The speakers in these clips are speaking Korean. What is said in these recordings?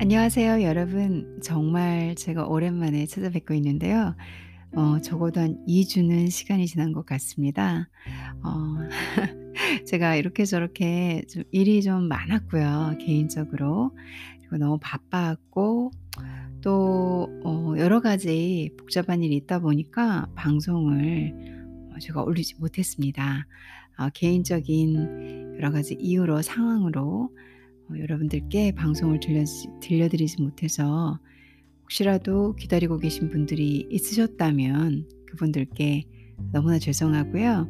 안녕하세요, 여러분. 정말 제가 오랜만에 찾아뵙고 있는데요. 어 적어도 한 2 주는 시간이 지난 것 같습니다. 어 제가 이렇게 저렇게 좀 일이 좀 많았고요, 개인적으로. 그리고 너무 바빴고 또 어 여러 가지 복잡한 일이 있다 보니까 방송을 어 제가 올리지 못했습니다. 아 개인적인 여러 가지 이유로 상황으로 어 여러분들께 방송을 들려지 들려드리지 못해서 혹시라도 기다리고 계신 분들이 있으셨다면 그분들께 너무나 죄송하고요.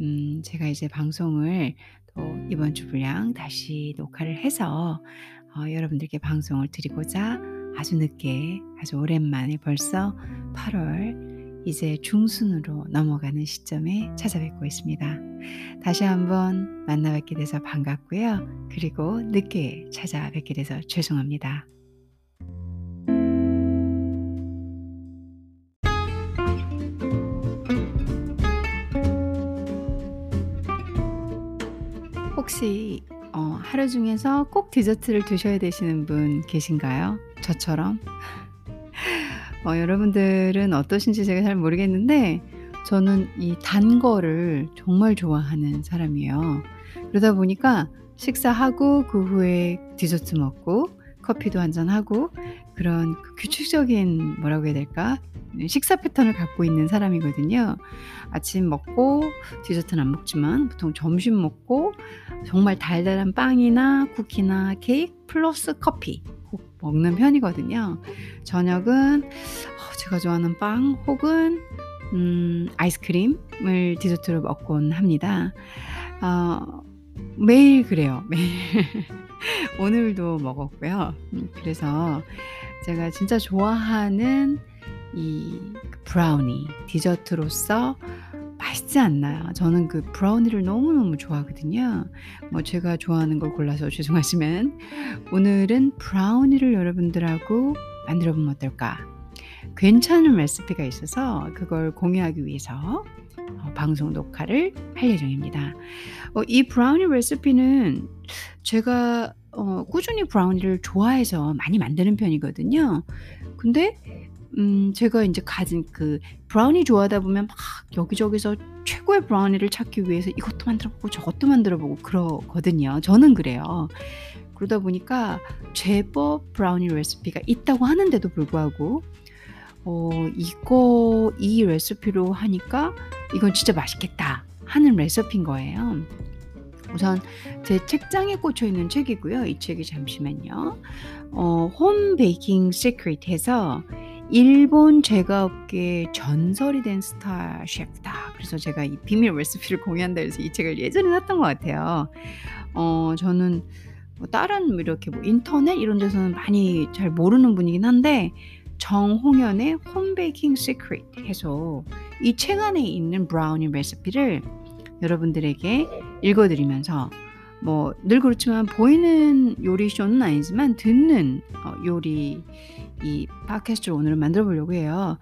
음 제가 이제 방송을 또 이번 주 분량 다시 녹화를 해서 어 여러분들께 방송을 드리고자 아주 늦게 아주 오랜만에 벌써 8월 이제 중순으로 넘어가는 시점에 찾아뵙고 있습니다. 다시 한번 만나 뵙게 돼서 반갑고요. 그리고 늦게 찾아뵙게 돼서 죄송합니다. 혹시 어 하루 중에서 꼭 디저트를 드셔야 되시는 분 계신가요? 저처럼? 어 여러분들은 어떠신지 제가 잘 모르겠는데 저는 이 단 거를 정말 좋아하는 사람이에요. 그러다 보니까 식사하고 그 후에 디저트 먹고 커피도 한잔 하고 그런 그 규칙적인 뭐라고 해야 될까? 식사 패턴을 갖고 있는 사람이거든요. 아침 먹고 디저트는 안 먹지만 보통 점심 먹고 정말 달달한 빵이나 쿠키나 케이크 플러스 커피 꼭 먹는 편이거든요. 저녁은 어 제가 좋아하는 빵 혹은 음 아이스크림을 디저트로 먹곤 합니다. 어 매일 그래요. 매일. 오늘도 먹었고요. 음 그래서 제가 진짜 좋아하는 이그 브라우니 디저트로서 맛있지 않나요? 저는 그 브라우니를 너무너무 좋아하거든요. 뭐 제가 좋아하는 걸 골라서 죄송하지만 오늘은 브라우니를 여러분들하고 만들어 보면 어떨까? 괜찮은 레시피가 있어서 그걸 공유하기 위해서 어 방송 녹화를 할 예정입니다. 어이 브라우니 레시피는 제가 어 꾸준히 브라우니를 좋아해서 많이 만드는 편이거든요. 근데 음 제가 인제 가진 그 브라우니 좋아하다 보면 막 여기저기서 최고의 브라우니를 찾기 위해서 이것도 만들어 보고 저것도 만들어 보고 그러거든요. 저는 그래요. 그러다 보니까 제법 브라우니 레시피가 있다고 하는데도 불구하고 어 이거 이 레시피로 하니까 '이건 진짜 맛있겠다.' 하는 레시피인 거예요. 우선 제 책장에 꽂혀 있는 책이고요. 이 책이 잠시만요. 어 홈 베이킹 시크릿 해서 일본 제과 업계의 전설이 된 스타 셰프다. 그래서 제가 이 비밀 레시피를 공유한다 해서 이 책을 예전에 샀던 것 같아요. 어 저는 뭐 다른 뭐 이렇게 뭐 인터넷 이런 데서는 많이 잘 모르는 분이긴 한데 정홍연의 홈 베이킹 시크릿 해서 이 책 안에 있는 브라우니 레시피를 여러분들에게 읽어 드리면서 뭐늘 그렇지만 보이는 요리 쇼는 아니지만 듣는 어 요리 이 팟캐스트를 오늘은 만들어 보려고 해요.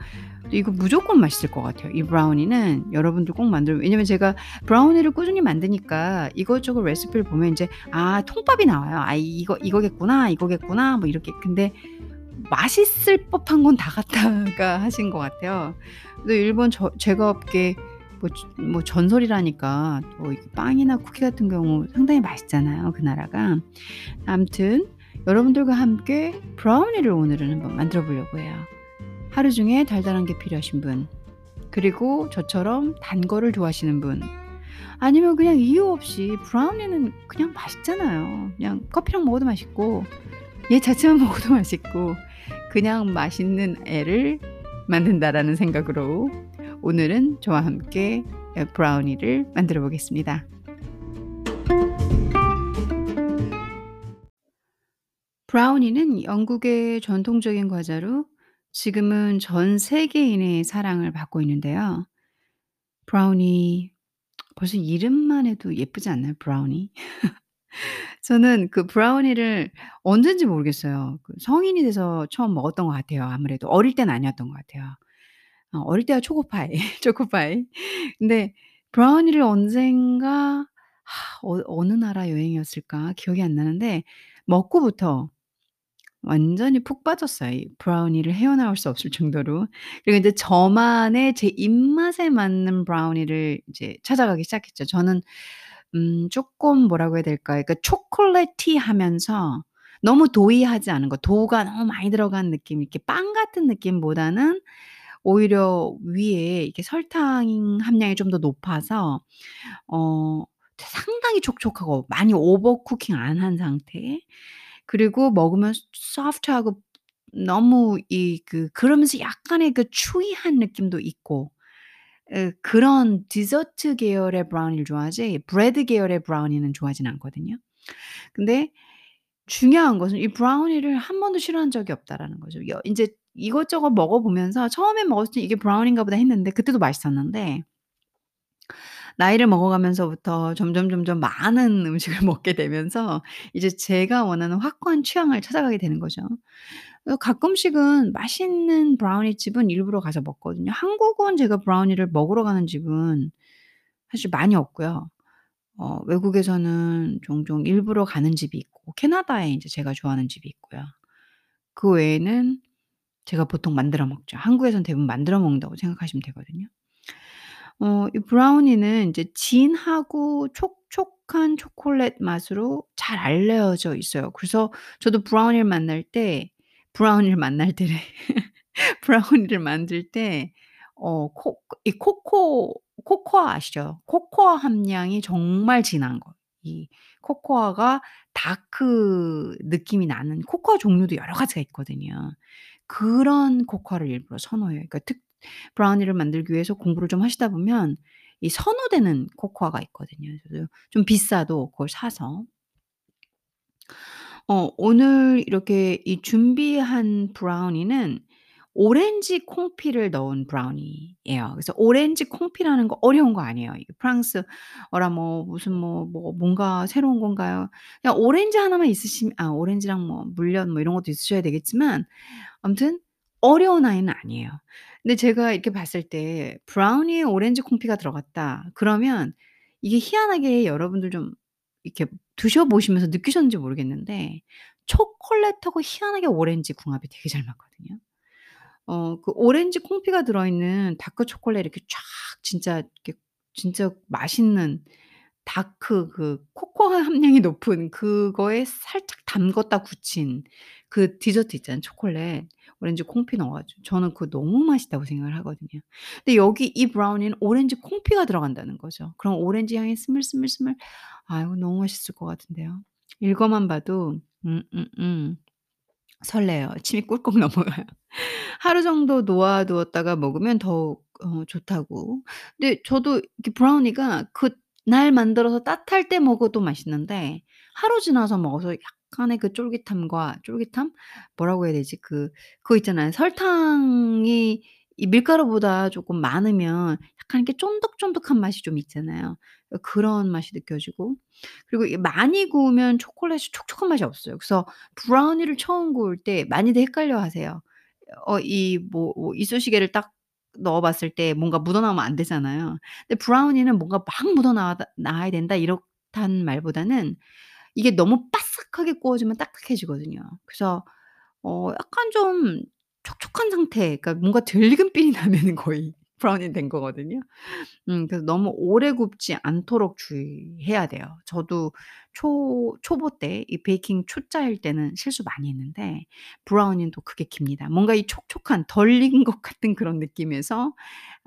이거 무조건 맛있을 것 같아요. 이 브라우니는 여러분들 꼭 만들어 왜냐면 제가 브라우니를 꾸준히 만드니까 이것저것 레시피를 보면 인제 '아 통밥이 나와요. 아 이거 이거겠구나, 이거겠구나.' 뭐 이렇게. 근데 맛있을 법한 건 다 갖다가 하신 것 같아요. 근데 일본 저 제과업계 뭐 뭐 전설이라니까 또 빵이나 쿠키 같은 경우 상당히 맛있잖아요, 그 나라가. 아무튼 여러분들과 함께 브라우니를 오늘은 한번 만들어 보려고 해요. 하루 중에 달달한 게 필요하신 분, 그리고 저처럼 단 거를 좋아하시는 분, 아니면 그냥 이유 없이 브라우니는 그냥 맛있잖아요. 그냥 커피랑 먹어도 맛있고 얘 자체만 먹어도 맛있고 그냥 맛있는 애를 만든다라는 생각으로 오늘은 저와 함께 에 브라우니를 만들어 보겠습니다. 브라우니는 영국의 전통적인 과자로 지금은 전 세계인의 사랑을 받고 있는데요. 브라우니 벌써 이름만 해도 예쁘지 않나요? 브라우니? 저는 그 브라우니를 언젠지 모르겠어요. 그 성인이 돼서 처음 먹었던 것 같아요 아무래도. 어릴 때는 아니었던 것 같아요. 어 어릴 때야 초코파이, 초코파이. 근데 브라우니를 언젠가 어 어느 나라 여행이었을까 기억이 안 나는데 먹고부터 완전히 푹 빠졌어요. 이 브라우니를 헤어나올 수 없을 정도로. 그리고 인제 저만의 제 입맛에 맞는 브라우니를 이제 찾아가기 시작했죠. 저는 음 쪼끔 뭐라고 해야 될까요? 그러니까 초콜릿티하면서 너무 도이하지 않은 거 도우가 너무 많이 들어간 느낌 이렇게 빵 같은 느낌보다는 오히려 위에 이렇게 설탕 함량이 좀 더 높아서 어 상당히 촉촉하고 많이 over cooking 안 한 상태 그리고 먹으면 소프트하고 너무 이 그 그러면서 약간의 그 추이한 느낌도 있고 예 그런 디저트 계열의 브라우니를 좋아하지 bread 계열의 브라우니는 좋아하진 않거든요. 근데 중요한 것은 이 브라우니를 한 번도 싫어한 적이 없다라는 거죠. 여 인제 이것저것 먹어 보면서 처음에 먹었을 때 '이게 브라우니인가 보다.' 했는데 그때도 맛있었는데 나이를 먹어가면서부터 점점 점점 많은 음식을 먹게 되면서 이제 제가 원하는 확고한 취향을 찾아가게 되는 거죠. 어 가끔씩은 맛있는 브라우니 집은 일부러 가서 먹거든요. 한국은 제가 브라우니를 먹으러 가는 집은 사실 많이 없고요. 어 외국에서는 종종 일부러 가는 집이 있고 캐나다에 인제 제가 좋아하는 집이 있고요. 그 외에는 제가 보통 만들어 먹죠. 한국에서는 대부분 만들어 먹는다고 생각하시면 되거든요. 어 이 브라우니는 인제 진하고 촉촉한 초콜릿 맛으로 잘 알려져 있어요. 그래서 저도 브라우니를 만날 때 브라우니를 만날 때래. 브라우니를 만들 때 어 코 이 코코 코코아 아시죠? 코코아 함량이 정말 진한 거. 이 코코아가 dark 느낌이 나는 코코아 종류도 여러 가지가 있거든요. 그런 코코아를 일부러 선호해요. 그러니까 특 브라우니를 만들기 위해서 공부를 좀 하시다 보면 이 선호되는 코코아가 있거든요. 좀 비싸도 그걸 사서 어 오늘 이렇게 이 준비한 브라우니는 오렌지 콩피를 넣은 브라우니예요. 그래서 오렌지 콩피라는 거 어려운 거 아니에요. 이게 프랑스어라 뭐 무슨 뭐 뭐 뭔가 새로운 건가요? 그냥 오렌지 하나만 있으시면 아 오렌지랑 뭐 물엿 뭐 이런 것도 있으셔야 되겠지만 아무튼 어려운 아이는 아니에요. 근데 제가 이렇게 봤을 때 '브라우니에 오렌지 confit가 들어갔다.' 그러면 이게 희한하게 여러분들 좀 이렇게 드셔 보시면서 느끼셨는지 모르겠는데 초콜릿하고 희한하게 오렌지 궁합이 되게 잘 맞거든요. 어 그 오렌지 confit가 들어 있는 dark 초콜릿 이렇게 쫙 진짜 이렇게 진짜 맛있는 dark 그 코코아 함량이 높은 그거에 살짝 담궜다 굳힌 그 디저트 있잖아요 초콜릿. 오렌지 confit 넣어 가지고 저는 그거 너무 맛있다고 생각을 하거든요. 근데 여기 이 브라우니는 오렌지 confit가 들어간다는 거죠. 그럼 오렌지 향이 스물스물스물 아유 너무 맛있을 것 같은데요. 읽어만 봐도 음 음 음 설레요. 침이 꿀꺽 넘어가요. 하루 정도 놓아 두었다가 먹으면 더욱 어 좋다고. 근데 저도 이렇게 브라우니가 그 날 만들어서 따뜻할 때 먹어도 맛있는데 하루 지나서 먹어서 약간의 그 쫄깃함과 쫄깃함? 뭐라고 해야 되지? 그 그거 있잖아요. 설탕이 이 밀가루보다 쪼끔 많으면 약간 이렇게 쫀득쫀득한 맛이 좀 있잖아요. 어 그런 맛이 느껴지고 그리고 이 많이 구우면 초콜릿이 촉촉한 맛이 없어요. 그래서 브라우니를 처음 구울 때 많이들 헷갈려하세요. 어 이 뭐 뭐 이쑤시개를 딱 넣어 봤을 때 뭔가 묻어나오면 안 되잖아요. 근데 브라우니는 뭔가 막 묻어나와다 나와야 된다 이렇다는 말보다는 이게 너무 바삭하게 구워지면 딱딱해지거든요. 그래서 어 약간 좀 촉촉한 상태 그러니까 뭔가 feel이 나면은 거의 브라우니 된 거거든요. 음 그래서 너무 오래 굽지 않도록 주의해야 돼요. 저도 초 초보 때 이 베이킹 초짜일 때는 실수 많이 했는데 브라우니는 또 그게 깁니다. 뭔가 이 촉촉한 덜 익은 것 같은 그런 느낌에서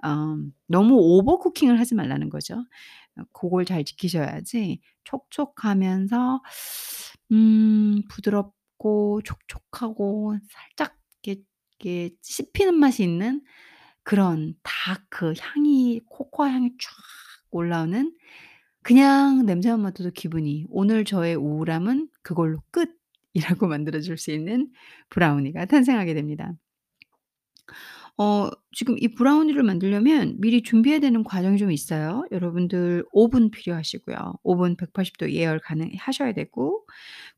어 너무 over cooking을 하지 말라는 거죠. 어 고걸 잘 지키셔야지 촉촉하면서 음 부드럽고 촉촉하고 살짝 이렇게 씹히는 맛이 있는 그런 다크 향이 코코아 향이 쫙 올라오는 그냥 냄새만 맡아도 기분이 '오늘 저의 우울함은 그걸로 끝.'이라고 만들어 줄 수 있는 브라우니가 탄생하게 됩니다. 어 지금 이 브라우니를 만들려면 미리 준비해야 되는 과정이 좀 있어요. 여러분들 오븐 필요하시고요. 오븐 180 도 예열 가능하셔야 되고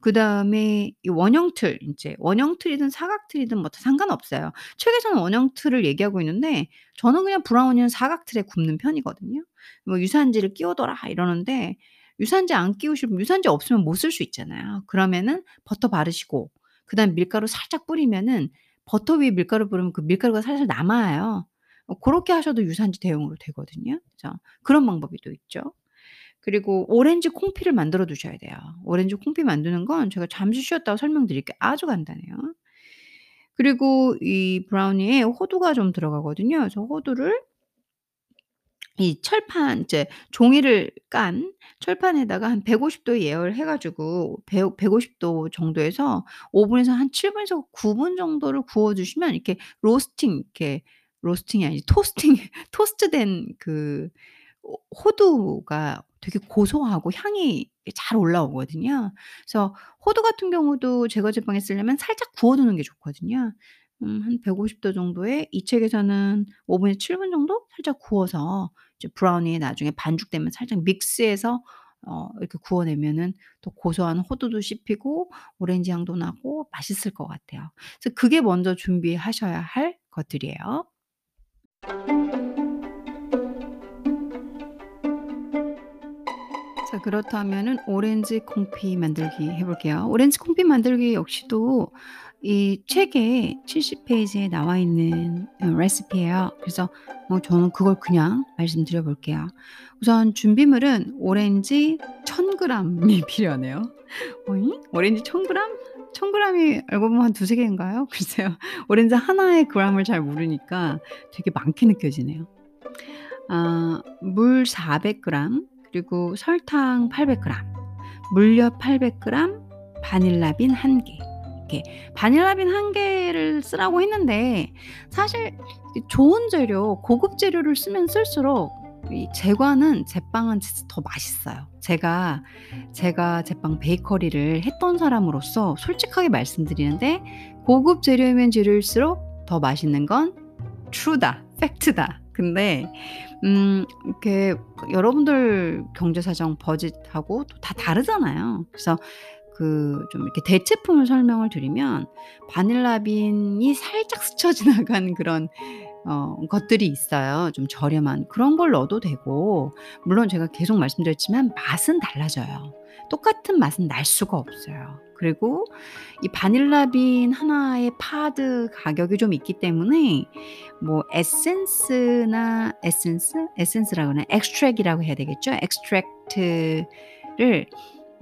그다음에 이 원형 틀 인제 원형 틀이든 사각 틀이든 뭐 다 상관없어요. 책에서는 원형 틀을 얘기하고 있는데 저는 그냥 브라우니는 사각 틀에 굽는 편이거든요. 뭐 "유산지를 끼워둬라." 이러는데 유산지 안 끼우실 분 유산지 없으면 못 쓸 수 있잖아요. 그러면은 버터 바르시고 그다음에 밀가루 살짝 뿌리면은 버터 위에 밀가루 뿌리면 그 밀가루가 살살 남아요. 어 고렇게 하셔도 유산지 대용으로 되거든요. 그래서 그런 방법이 또 있죠. 그리고 오렌지 콩피를 만들어 두셔야 돼요. 오렌지 콩피 만드는 건 제가 잠시 쉬었다가 설명드릴게요. 아주 간단해요. 그리고 이 브라우니에 호두가 좀 들어가거든요. 그래서 호두를 이 철판 이제 종이를 깐 철판에다가 한 150 도에 예열해 가지고 배 150 도 정도에서 오븐에서 한 7 분에서 9 분 정도를 구워 주시면 이렇게 로스팅 이렇게 로스팅이 아니지 토스팅 토스트된 그 호 호두가 되게 고소하고 향이 잘 올라오거든요. 그래서 호두 같은 경우도 제거 제빵에 쓰려면 살짝 구워 두는 게 좋거든요. 음 한 150 도 정도에 이 책에서는 오븐에 7 분 정도 살짝 구워서 이제 브라우니에 나중에 반죽되면 살짝 믹스해서 어 이렇게 구워내면은 또 고소한 호두도 씹히고 오렌지 향도 나고 맛있을 것 같아요. 그래서 그게 먼저 준비하셔야 할 것들이에요. 자 그렇다면은 오렌지 confit 만들기 해 볼게요. 오렌지 confit 만들기 역시도 이 책에 70 페이지에 나와 있는 어 레시피예요. 그래서 뭐 저는 그걸 그냥 말씀드려 볼게요. 우선 준비물은 오렌지 1000 그램이 필요하네요. 어잉? 오렌지 1000 그램? 1000 그램이 알고 보면 한 두세 개인가요? 글쎄요. 오렌지 하나의 그램을 잘 모르니까 되게 많게 느껴지네요. 아 물 400 그램 그리고 설탕 800 그램, 물엿 800 그램, 바닐라빈 1 개. 이렇게 바닐라빈 1 개를 쓰라고 했는데 사실 이 좋은 재료, 고급 재료를 쓰면 쓸수록 이 제과는 제빵은 더 맛있어요. 제가 제가 제빵 베이커리를 했던 사람으로서 솔직하게 말씀드리는데 고급 재료이면 재료일수록 더 맛있는 건 true다. 팩트다. 근데 음 이렇게 여러분들 경제 사정 버짓하고 또 다 다르잖아요. 그래서 그 좀 이렇게 대체품을 설명을 드리면 바닐라빈이 살짝 스쳐 지나간 그런 어 것들이 있어요. 좀 저렴한 그런 걸 넣어도 되고 물론 제가 계속 말씀드렸지만 맛은 달라져요. 똑같은 맛은 날 수가 없어요. 그리고 이 바닐라 bean 하나의 pod 가격이 좀 있기 때문에 뭐 에센스나 에센스? 에센스라고 하나? extract이라고 해야 되겠죠? extract를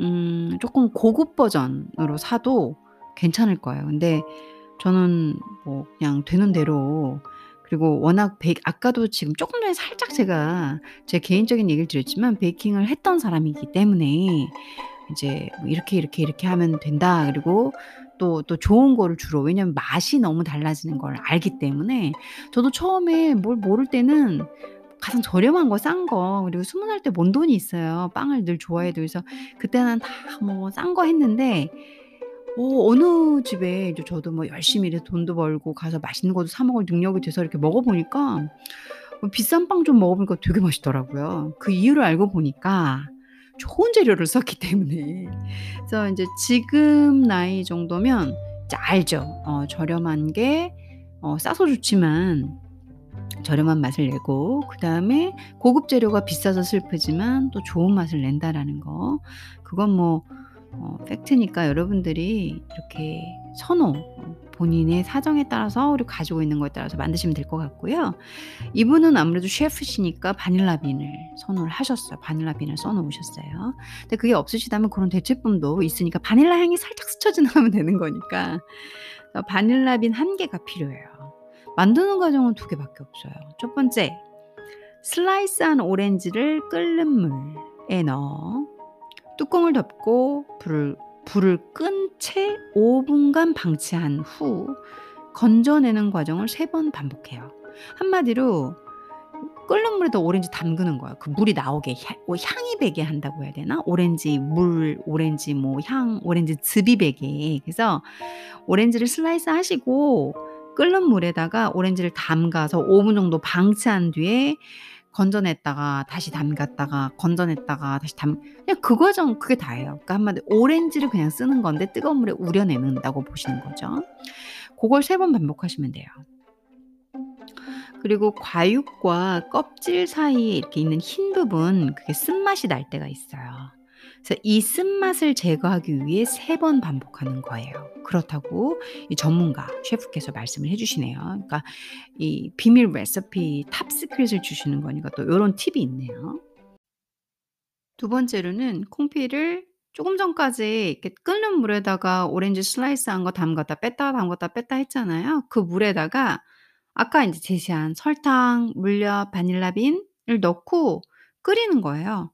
음 쪼끔 고급 버전으로 사도 괜찮을 거예요. 근데 저는 뭐 그냥 되는 대로 그리고 워낙 베이 아까도 지금 쪼끔 전에 살짝 제가 제 개인적인 얘기를 드렸지만 베이킹을 했던 사람이기 때문에 이제 뭐 "이렇게, 이렇게, 이렇게 하면 된다." 그리고 또, 또 좋은 거를 주로 왜냐면 맛이 너무 달라지는 걸 알기 때문에 저도 처음에 뭘 모를 때는 가장 저렴한 거 싼 거 그리고 스무 살때번 돈이 있어요. 빵을 늘 좋아해도. 그래서 그때는 다 뭐 싼 거 했는데 어 어느 집에 이제 저도 뭐 열심히 일해서 돈도 벌고 가서 맛있는 것도 사 먹을 능력이 돼서 이렇게 먹어 보니까 어 비싼 빵 좀 먹어 보니까 되게 맛있더라고요. 그 이유를 알고 보니까 좋은 재료를 썼기 때문에. 그래서 인제 지금 나이 정도면 이제 알죠. 어 저렴한 게 어 싸서 좋지만 저렴한 맛을 내고 그 다음에 고급 재료가 비싸서 슬프지만 또 좋은 맛을 낸다라는 거. 그건 뭐 어 팩트니까 여러분들이 이렇게 선호 어 본인의 사정에 따라서 그리고 가지고 있는 거에 따라서 만드시면 될 것 같고요. 이분은 아무래도 셰프시니까 바닐라 빈을 선호를 하셨어요. 바닐라 빈을 써 놓으셨어요. 근데 그게 없으시다면 그런 대체품도 있으니까 바닐라 향이 살짝 스쳐 지나가면 되는 거니까 어 바닐라빈 1 개가 필요해요. 만드는 과정은 2 개밖에 없어요. 첫 번째 슬라이스한 오렌지를 끓는 물에 넣어 뚜껑을 덮고 불을 불을 끈 채 5 분간 방치한 후 건져내는 과정을 3번 반복해요. 한마디로 끓는 물에다 오렌지 담그는 거예요. 그 물이 나오게 향뭐 향이 배게 한다고 해야 되나? 오렌지 물, 오렌지 뭐 향, 오렌지 즙이 배게. 그래서 오렌지를 슬라이스 하시고 끓는 물에다가 오렌지를 담가서 5분 정도 방치한 뒤에 건져냈다가 다시 담갔다가 건져냈다가 다시 담 그냥 그 과정 그게 다예요. 그러니까 한마디로 오렌지를 그냥 쓰는 건데 뜨거운 물에 우려내는다고 보시는 거죠. 고걸 3번 반복하시면 돼요. 그리고 과육과 껍질 사이에 이렇게 있는 흰 부분 그게 쓴맛이 날 때가 있어요. 그래서 이 쓴맛을 제거하기 위해 3번 반복하는 거예요. 그렇다고 이 전문가 셰프께서 말씀을 해 주시네요. 그러니까 이 비밀 레시피 top secret을 주시는 거니까 또 요런 팁이 있네요. 두 번째로는 confit를 조금 전까지 이렇게 끓는 물에다가 오렌지 슬라이스한 거 담갔다 뺐다가 담갔다 뺐다 했잖아요. 그 물에다가 아까 인제 제시한 설탕, 물엿, 바닐라 bean을 넣고 끓이는 거예요.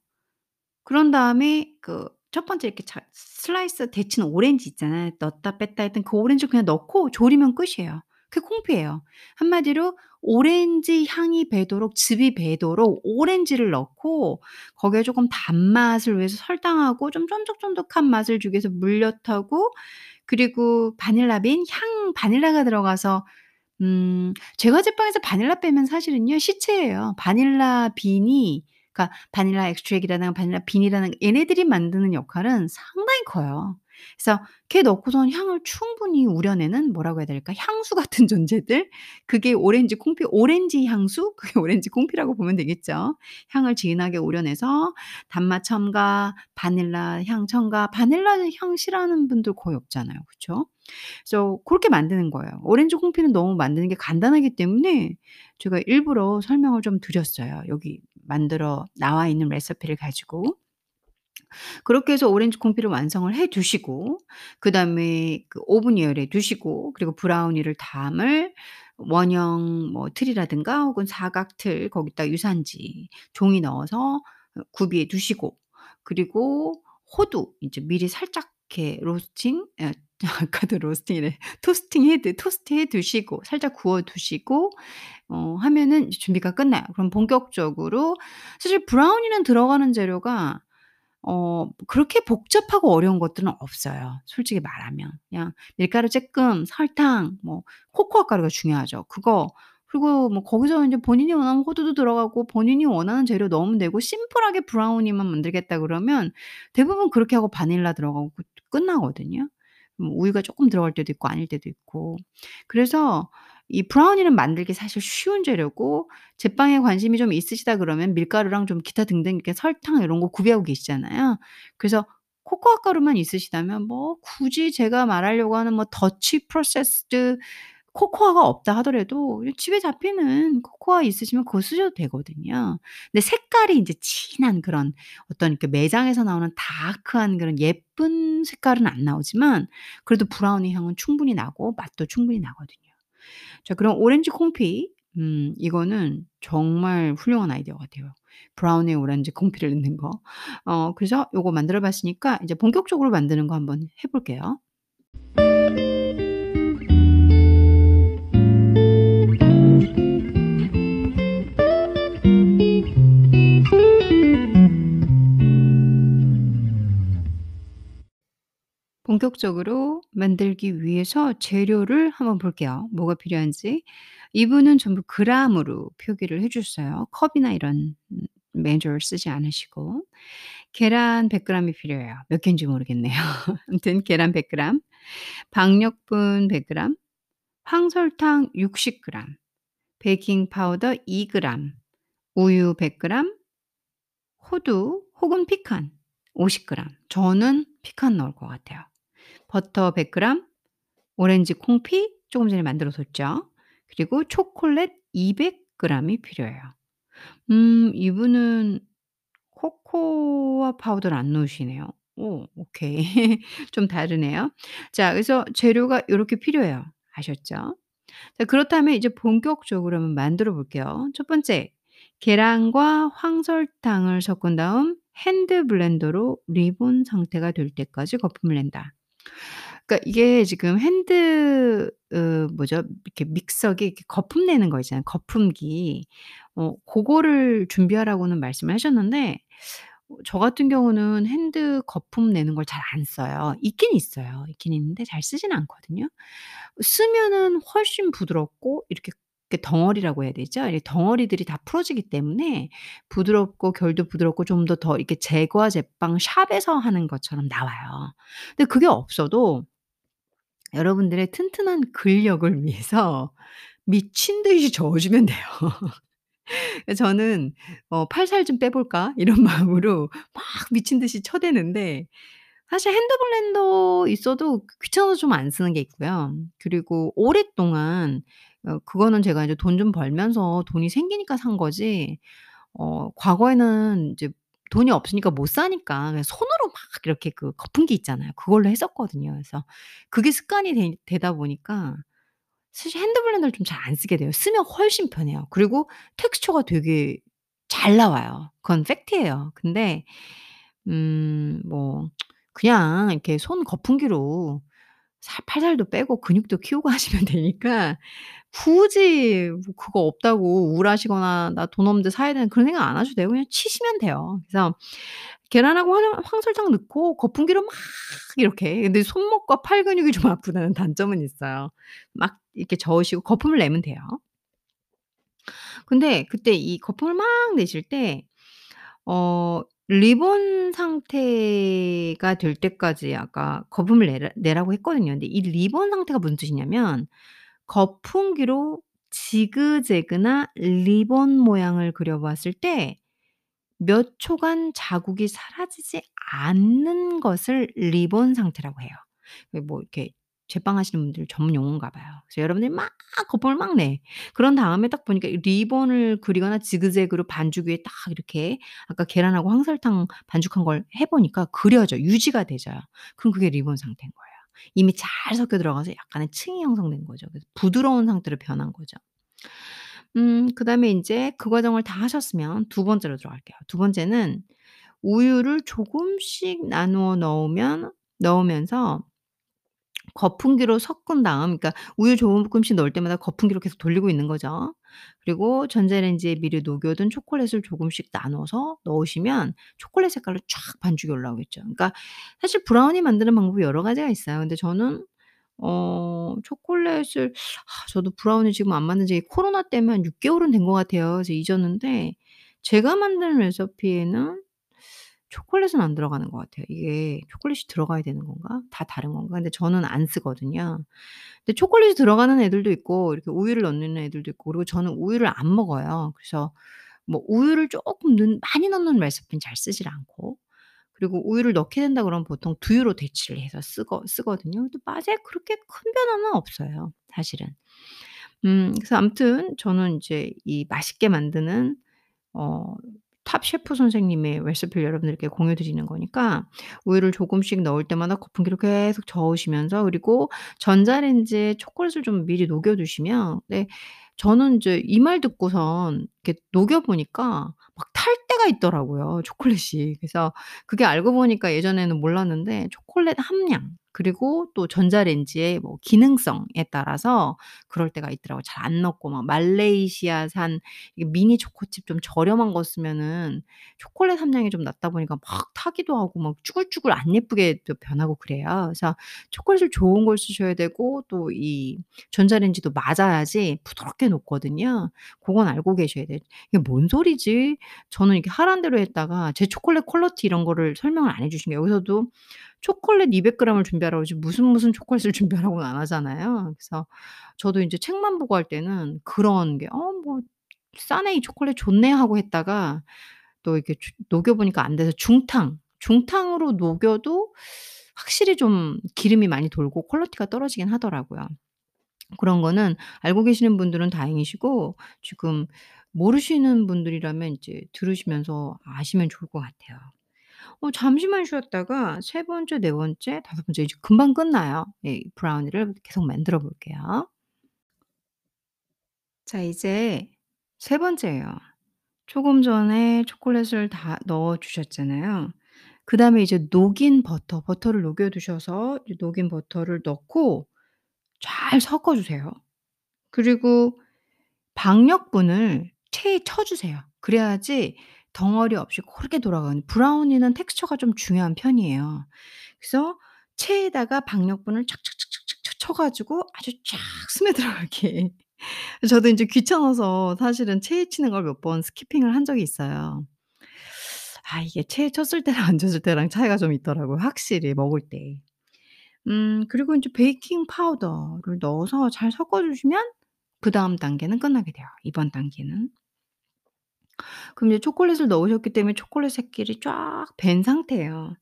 그런 다음에 그첫 번째 이렇게 자 슬라이스 데친 오렌지 있잖아요. 넣었다 뺐다 했던 그 오렌지를 그냥 넣고 졸이면 끝이에요. 그게 콩피예요. 한마디로 오렌지 향이 배도록 즙이 배도록 오렌지를 넣고 거기에 쪼끔 단맛을 위해서 설탕하고 좀 쫀득쫀득한 맛을 주기 위해서 물엿하고 그리고 바닐라 bean향 바닐라가 들어가서 음 제과 제빵에서 바닐라 빼면 사실은요 시체예요. 바닐라 bean이 그러니까 바닐라 extract이라든가 바닐라 bean이라는 얘네들이 만드는 역할은 상당히 커요. 그래서 걔 넣고선 향을 충분히 우려내는 뭐라고 해야 될까? 향수 같은 존재들. 그게 오렌지 confit 오렌지 향수? 그게 오렌지 confit라고 보면 되겠죠. 향을 진하게 우려내서 단맛 첨가, 바닐라 향 첨가. 바닐라 향 싫어하는 분들 거의 없잖아요. 그쵸? 그래서 고렇게 만드는 거예요. 오렌지 콩피는 너무 만드는 게 간단하기 때문에 제가 일부러 설명을 좀 드렸어요. 여기 만들어 나와 있는 레시피를 가지고. 그렇게 해서 오렌지 콩피를 완성을 해 두시고 그다음에 그 오븐 예열해 두시고 그리고 브라우니를 담을 원형 뭐 틀이라든가 혹은 사각 틀 거기다 유산지 종이 넣어서 어 구비해 두시고 그리고 호두 이제 미리 살짝 이렇게 로스팅 예 아까도 로스팅이래. 토스팅 해두 토스트 해 두시고 살짝 구워 두시고 어 하면은 이제 준비가 끝나요. 그럼 본격적으로 사실 브라우니는 들어가는 재료가 어 그렇게 복잡하고 어려운 것들은 없어요 솔직히 말하면. 그냥 밀가루 쪼끔, 설탕, 뭐 코코아 가루가 중요하죠. 그거 그리고 뭐 거기서 인제 본인이 원하는 호두도 들어가고 본인이 원하는 재료 넣으면 되고 심플하게 브라우니만 만들겠다 그러면 대부분 그렇게 하고 바닐라 들어가고 그 끝나거든요. 뭐 우유가 쪼끔 들어갈 때도 있고 아닐 때도 있고. 그래서 이 브라우니는 만들기 사실 쉬운 재료고 제빵에 관심이 좀 있으시다 그러면 밀가루랑 좀 기타 등등 이렇게 설탕 이런 거 구비하고 계시잖아요. 그래서 코코아 가루만 있으시다면 뭐 굳이 제가 말하려고 하는 뭐 더치 프로세스드 코코아가 없다 하더라도 이 집에 잡히는 코코아 있으시면 그거 쓰셔도 되거든요. 근데 색깔이 인제 진한 그런 어떤 그 매장에서 나오는 다크한 그런 예쁜 색깔은 안 나오지만 그래도 브라우니 향은 충분히 나고 맛도 충분히 나거든요. 자 그럼 오렌지 콩피 음 이거는 정말 훌륭한 아이디어 같아요. 브라우니에 오렌지 콩피를 넣는 거. 어 그래서 요거 만들어 봤으니까 이제 본격적으로 만드는 거 한번 해 볼게요. 본격적으로 만들기 위해서 재료를 한번 볼게요. 뭐가 필요한지. 이분은 전부 그램으로 표기를 해 주셨어요. 컵이나 이런 음 measure를 쓰지 않으시고. 계란 100 그램이 필요해요. 몇 개인지 모르겠네요. 아무튼 계란 100 그램, 박력분 100 그램, 황설탕 60 그램, 베이킹 파우더 2 그램, 우유 100 그램, 호두 혹은 피칸 50 그램. 저는 피칸 넣을 것 같아요. 버터 100 그램, 오렌지 confit 조금 전에 만들어 뒀죠. 그리고 초콜릿 200 그램이 필요해요. 음 이분은 코코아 파우더를 안 넣으시네요. 오 오케이. 좀 다르네요. 자 그래서 재료가 요렇게 필요해요. 아셨죠? 자 그렇다면 이제 본격적으로 한번 만들어 볼게요. 첫 번째 계란과 황설탕을 섞은 다음 핸드 블렌더로 리본 상태가 될 때까지 거품을 낸다. 그러니까 이게 지금 핸드 으 뭐죠? 이렇게 믹서기 이렇게 거품 내는 거 있잖아요, 거품기. 어 고거를 준비하라고는 말씀을 하셨는데 어 저 같은 경우는 핸드 거품 내는 걸 잘 안 써요. 있긴 있어요. 있긴 있는데 잘 쓰지는 않거든요. 쓰면은 훨씬 부드럽고 이렇게 이렇게 덩어리라고 해야 되죠? 이 덩어리들이 다 풀어지기 때문에 부드럽고 결도 부드럽고 좀 더 더 이렇게 제과 제빵 샵에서 하는 것처럼 나와요. 근데 그게 없어도 여러분들의 튼튼한 근력을 위해서 미친 듯이 저어 주면 돼요. 그 저는 어 '팔 살 좀 빼 볼까?' 이런 마음으로 막 미친 듯이 쳐대는데 사실 핸드 블렌더 있어도 귀찮아서 좀 안 쓰는 게 있고요. 그리고 오랫동안 어 그거는 제가 이제 돈 좀 벌면서 돈이 생기니까 산 거지 어 과거에는 이제 돈이 없으니까 못 사니까 그냥 손으로 막 이렇게 그 거품기 있잖아요. 그걸로 했었거든요. 그래서 그게 습관이 되 되다 보니까 사실 hand blender를 좀 잘 안 쓰게 돼요. 쓰면 훨씬 편해요. 그리고 텍스처가 되게 잘 나와요. 그건 fact예요. 근데 음 뭐 그냥 이렇게 손 거품기로 살 팔살도 빼고 근육도 키우고 하시면 되니까 굳이 뭐 그거 없다고 우울하시거나 '나 돈 없는데 사야 되나.' 그런 생각 안 하셔도 되고 그냥 치시면 돼요. 그래서 계란하고 황 황설탕 넣고 거품기로 막 이렇게 근데 손목과 팔 근육이 좀 아프다는 단점은 있어요. 막 이렇게 저으시고 거품을 내면 돼요. 근데 그때 이 거품을 막 내실 때 어 리본 상태가 될 때까지 아까 거품을 내라 내라고 했거든요. 근데 이 리본 상태가 무슨 뜻이냐면 거품기로 지그재그나 리본 모양을 그려 봤을 때 몇 초간 자국이 사라지지 않는 것을 리본 상태라고 해요. 그 뭐 이렇게 제빵하시는 분들 전문 용어인가 봐요. 그래서 여러분들이 막 거품을 막 내. 그런 다음에 딱 보니까 이 리본을 그리거나 지그재그로 반죽 위에 딱 이렇게 아까 계란하고 황설탕 반죽한 걸 해 보니까 그려져요. 유지가 되져요. 그럼 그게 리본 상태인 거예요. 이미 잘 섞여 들어가서 약간의 층이 형성된 거죠. 그래서 부드러운 상태로 변한 거죠. 음 그 다음에 인제 그 과정을 다 하셨으면 두 번째로 들어갈게요. 두 번째는 우유를 조금씩 나누어 넣으면 넣으면서 거품기로 섞은 다음 그러니까 우유 조금씩 넣을 때마다 거품기로 계속 돌리고 있는 거죠. 그리고 전자레인지에 미리 녹여둔 초콜릿을 조금씩 나눠서 넣으시면 초콜릿 색깔로 쫙 반죽이 올라오겠죠. 그러니까 사실 브라우니 만드는 방법이 여러 가지가 있어요. 근데 저는 어 초콜릿을 아 저도 브라우니 지금 안 만든 지 코로나 때문에 한 6 개월은 된 것 같아요. 그래서 잊었는데 제가 만든 레시피에는 초콜릿은 안 들어가는 것 같아요. 이게 초콜릿이 들어가야 되는 건가? 다 다른 건가? 근데 저는 안 쓰거든요. 근데 초콜릿이 들어가는 애들도 있고 이렇게 우유를 넣는 애들도 있고 그리고 저는 우유를 안 먹어요. 그래서 뭐 우유를 쪼끔 넣 많이 넣는 레시피는 잘 쓰질 않고 그리고 우유를 넣게 된다 그러면 보통 두유로 대체를 해서 쓰거 쓰거든요. 근데 맛에 그렇게 큰 변화는 없어요 사실은. 음 그래서 아무튼 저는 인제 이 맛있게 만드는 어 top 셰프 선생님의 레시피를 여러분들께 공유 드리는 거니까 우유를 조금씩 넣을 때마다 거품기로 계속 저으시면서 그리고 전자레인지에 초콜릿을 좀 미리 녹여 두시면 네 저는 인제 이 말 듣고선 이렇게 녹여 보니까 막 탈 때가 있더라고요 초콜릿이. 그래서 그게 알고 보니까 예전에는 몰랐는데 초콜릿 함량 그리고 또 전자레인지의 뭐 기능성에 따라서 그럴 때가 있더라고요. 잘안 녹고 막 말레이시아산 이 미니 초코칩 좀 저렴한 거 쓰면은 초콜릿 함량이 좀 낮다 보니까 막 타기도 하고 막 쭈글쭈글 안 예쁘게 또 변하고 그래요. 그래서 초콜릿을 좋은 걸 쓰셔야 되고 또 이 전자레인지도 맞아야지 부드럽게 녹거든요. 고건 알고 계셔야 돼요. 이게 뭔 소리지? 저는 이렇게 하라는 대로 했다가 제 초콜릿 quality 이런 거를 설명을 안 해 주신 거예요. 여기서도 초콜릿 200 그램을 준비하라고 그러지 무슨 무슨 초콜릿을 준비하라고는 안 하잖아요. 그래서 저도 인제 책만 보고 할 때는 그런 게 '어 뭐 싸네. 이 초콜릿 좋네.' 하고 했다가 또 이렇게 주 녹여 보니까 안 돼서 중탕, 중탕으로 녹여도 확실히 좀 기름이 많이 돌고 quality가 떨어지긴 하더라고요. 그런 거는 알고 계시는 분들은 다행이시고 지금 모르시는 분들이라면 이제 들으시면서 아시면 좋을 것 같아요. 어 잠시만 쉬었다가 세 번째, 네 번째, 다섯 번째 이제 금방 끝나요. 이 브라우니를 계속 만들어 볼게요. 자 이제 세 번째예요. 조금 전에 초콜릿을 다 넣어 주셨잖아요. 그다음에 이제 녹인 버터, 버터를 녹여 두셔서 녹인 버터를 넣고 잘 섞어 주세요. 그리고 박력분을 체에 쳐 주세요. 그래야지 덩어리 없이 고르게 돌아가는 브라우니는 텍스처가 좀 중요한 편이에요. 그래서 체에다가 박력분을 착착착착착 쳐 가지고 아주 쫙 스며들어가게. 저도 인제 귀찮아서 사실은 체에 치는 걸 몇 번 skipping을 한 적이 있어요. 아 이게 체에 쳤을 때랑 안 쳤을 때랑 차이가 좀 있더라고요 확실히 먹을 때. 음 그리고 인제 베이킹 파우더를 넣어서 잘 섞어 주시면 그다음 단계는 끝나게 돼요 이번 단계는. 그럼 이제 초콜릿을 넣으셨기 때문에 초콜릿 새끼리 쫙밴 상태예요.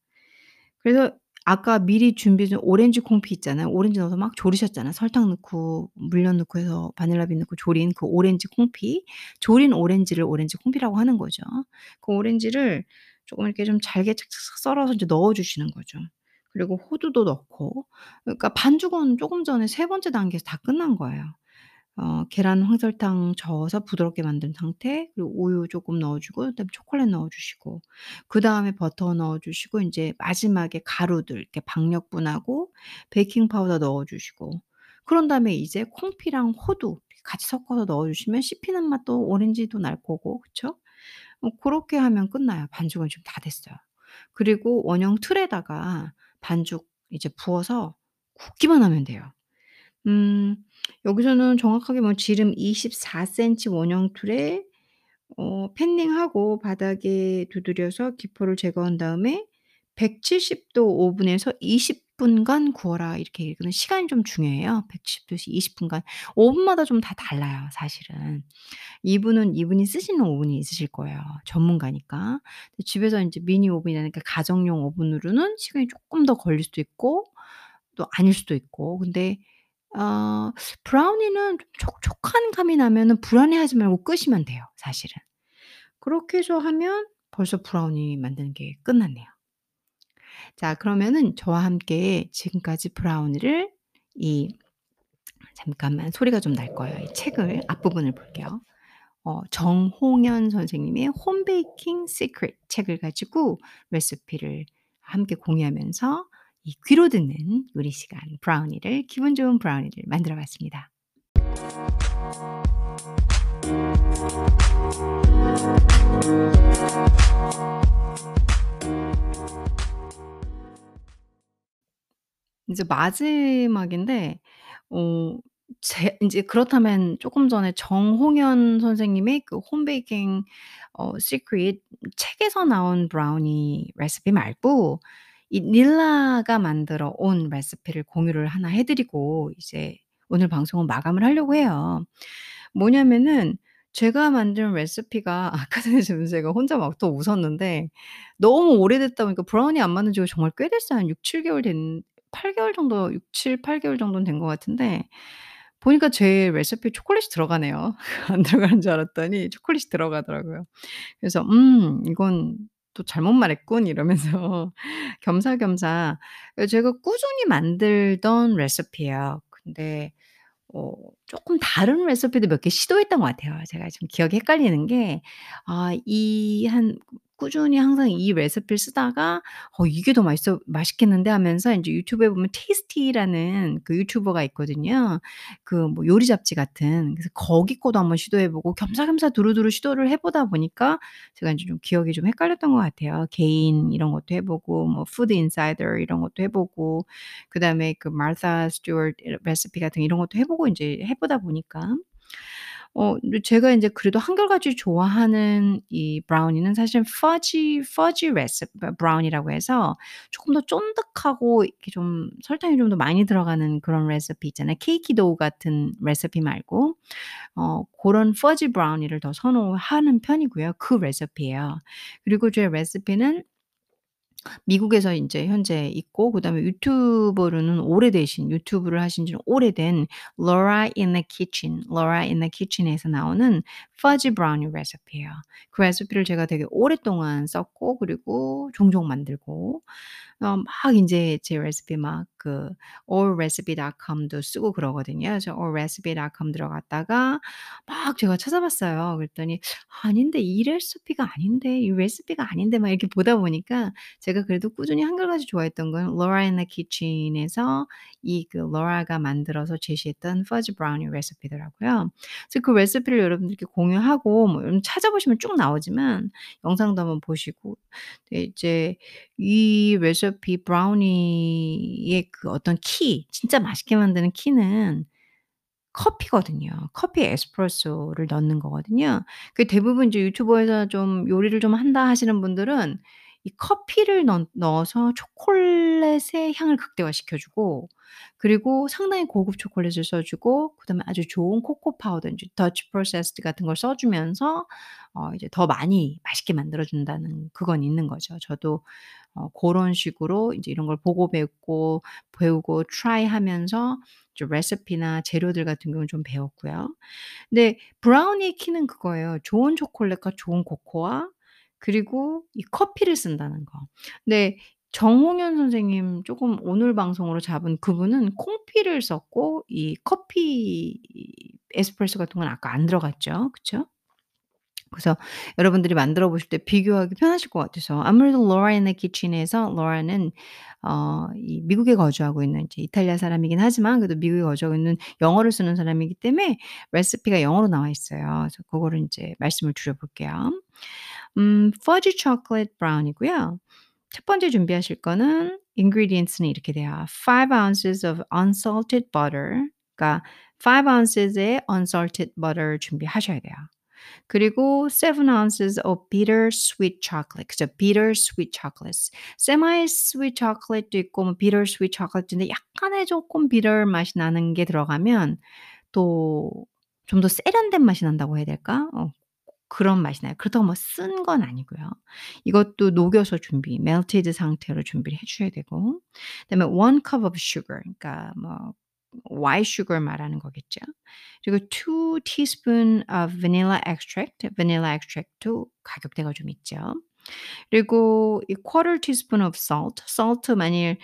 그래서 아까 미리 준비해 둔 오렌지 confit 있잖아요. 오렌지 넣어서 막 졸이셨잖아요. 설탕 넣고 물엿 넣고 해서 바닐라빈 넣고 졸인 그 오렌지 confit. 졸인 오렌지를 오렌지 confit라고 하는 거죠. 그 오렌지를 쪼금 이렇게 좀 잘게 착착착 썰어서 이제 넣어 주시는 거죠. 그리고 호두도 넣고 그러니까 반죽은 쪼금 전에 세 번째 단계에서 다 끝난 거예요. 어 계란 황설탕 저어서 부드럽게 만든 상태 그리고 우유 쪼끔 넣어 주고 그다음에 초콜릿 넣어 주시고 그다음에 버터 넣어 주시고 인제 마지막에 가루들 이렇게 박력분하고 베이킹 파우더 넣어 주시고 그런 다음에 이제 콩피랑 호두 같이 섞어서 넣어 주시면 씹히는 맛도 오렌지도 날 거고 그쵸? 어 고렇게 하면 끝나요. 반죽은 지금 다 됐어요. 그리고 원형 틀에다가 반죽 이제 부어서 굽기만 하면 돼요. 음 여기서는 정확하게 뭐 지름 24 센티 원형 틀에 어 팬닝하고 바닥에 두드려서 기포를 제거한 다음에 "170 도 오븐에서 20 분간 구워라." 이렇게 읽으면 시간이 좀 중요해요. 170 도에서 20 분간. 오븐마다 좀 다 달라요 사실은. 이분은 이분이 쓰시는 오븐이 있으실 거예요 전문가니까. 집에서 인제 미니 오븐이라니까 가정용 오븐으로는 시간이 쪼끔 더 걸릴 수도 있고 또 아닐 수도 있고 근데 어 브라우니는 좀 촉촉한 감이 나면은 불안해하지 말고 끄시면 돼요 사실은. 그렇게 해서 하면 벌써 브라우니 만드는 게 끝났네요. 자 그러면은 저와 함께 지금까지 브라우니를 이 잠깐만 소리가 좀 날 거예요. 이 책을 앞부분을 볼게요. 어 정홍연 선생님의 홈 베이킹 시크릿 책을 가지고 레시피를 함께 공유하면서 이 귀로 듣는 요리 시간 브라우니를 기분 좋은 브라우니를 만들어 봤습니다. 이제 마지막인데 어제 인제 그렇다면 쪼끔 전에 정홍연 선생님의 그 홈 베이킹 어 시크릿 책에서 나온 브라우니 레시피 말고 이 닐라가 만들어 온 레시피를 공유를 하나 해 드리고 이제 오늘 방송은 마감을 하려고 해요. 뭐냐면은 제가 만든 레시피가 아까 전에 지금 제가 혼자 막 또 웃었는데 너무 오래됐다 보니까 브라우니 안 만든 지가 정말 꽤 됐어요. 한 6-7 개월 된 8 개월 정도 6-7-8 개월 정도는 된 것 같은데 보니까 제 레시피에 초콜릿이 들어가네요. 안 들어가는 줄 알았더니 초콜릿이 들어가더라고요. 그래서 '음 이건 또 잘못 말했군.' 이러면서 겸사겸사 예 제가 꾸준히 만들던 레시피예요. 근데 어 쪼끔 다른 레시피도 몇 개 시도했던 것 같아요. 제가 지금 기억이 헷갈리는 게 아 이 한 꾸준히 항상 이 레시피를 쓰다가 '어 이게 더 맛있어 맛있겠는데.' 하면서 인제 유튜브에 보면 Tasty라는 그 유튜버가 있거든요. 그 뭐 요리 잡지 같은. 그래서 거기 거도 한번 시도해 보고 겸사겸사 두루두루 시도를 해 보다 보니까 제가 인제 좀 기억이 좀 헷갈렸던 것 같아요. 개인 이런 것도 해 보고 뭐 Food Insider 이런 것도 해 보고 그다음에 그 Martha Stewart 레시피 같은 이런 것도 해 보고 인제 해 보다 보니까 어 제가 인제 그래도 한결같이 좋아하는 이 브라우니는 사실 퍼지 퍼지 레시 브 브라우니라고 해서 쪼끔 더 쫀득하고 이렇게 좀 설탕이 좀 더 많이 들어가는 그런 레시피 있잖아요. 케이크 도우 같은 레시피 말고 어 고런 퍼지 브라우니를 더 선호하는 편이고요. 그 레시피예요. 그리고 제 레시피는 미국에서 인제 현재 있고 그다음에 유튜버로는 오래되신 유튜브를 하신 지는 오래된 Laura in the Kitchen, Laura in the Kitchen에서 나오는 퍼지 브라우니 레시피예요. 그 레시피를 제가 되게 오랫동안 썼고 그리고 종종 만들고 어 막 인제 제 레시피 막 그 allrecipe.com도 쓰고 그러거든요. 그래서 allrecipe.com 들어갔다가 막 제가 찾아봤어요. 그랬더니 '아닌데 이 레시피가 아닌데 이 레시피가 아닌데.' 막 이렇게 보다 보니까 제가 그래도 꾸준히 한결같이 좋아했던 건 Laura in the Kitchen에서 이그 Laura가 만들어서 제시했던 퍼지 브라우니 레시피더라고요. 그래서 그 레시피를 여러분들께 공유하고 뭐 여러분 찾아보시면 쭉 나오지만 영상도 한번 보시고 네 이제 이 레시 피 브라우니의 그 어떤 키 진짜 맛있게 만드는 키는 커피거든요. 커피에 에스프레소를 넣는 거거든요. 그 대부분 이제 유튜브에서 좀 요리를 좀 한다 하시는 분들은 이 커피를 넣 넣어서 초콜릿의 향을 극대화시켜 주고 그리고 상당히 고급 초콜릿을 써 주고 그다음에 아주 좋은 코코아 파우더 인제 Dutch processed 같은 걸 써 주면서 어 이제 더 많이 맛있게 만들어 준다는 그건 있는 거죠. 저도 어 고런 식으로 인제 이런 걸 보고 배우고 try 하면서 좀 레시피나 재료들 같은 경우는 좀 배웠고요. 근데 브라우니의 key는 그거예요. 좋은 초콜릿과 좋은 코코아 그리고 이 커피를 쓴다는 거. 근데 정홍현 선생님 쪼금 오늘 방송으로 잡은 그분은 콩피를 썼고 이 커피 에스프레소 같은 건 아까 안 들어갔죠. 그쵸? 그래서 여러분들이 만들어 보실 때 비교하기 편하실 것 같아서 아무래도 in the Kitchen에서 Laura는 어 이 미국에 거주하고 있는 이제 이탈리아 사람이긴 하지만 그래도 미국에 거주하고 있는 영어를 쓰는 사람이기 때문에 레시피가 영어로 나와 있어요. 그래서 고거를 인제 말씀을 드려 볼게요. 음 fudgy chocolate brownie고요. 첫 번째 준비하실 거는 ingredients는 이렇게 돼요. 5 ounces of unsalted butter 그러니까 5 ounces의 unsalted butter 준비하셔야 돼요. 그리고 7 ounces of bitter sweet chocolate. 그죠? bitter sweet chocolates. semi sweet chocolate도 있고 뭐 bitter sweet chocolate도 있는데 약간의 쪼끔 bitter 맛이 나는 게 들어가면 또 좀 더 세련된 맛이 난다고 해야 될까? 어 그런 맛이 나요. 그렇다고 뭐 쓴 건 아니고요. 이것도 녹여서 준비 melted 상태로 준비를 해 주셔야 되고 그다음에 1 cup of sugar 그러니까 뭐 white sugar 말하는 거겠죠. 그리고 2 teaspoon of vanilla extract. vanilla extract도 가격대가 좀 있죠. 그리고 이 quarter teaspoon of salt. salt 만일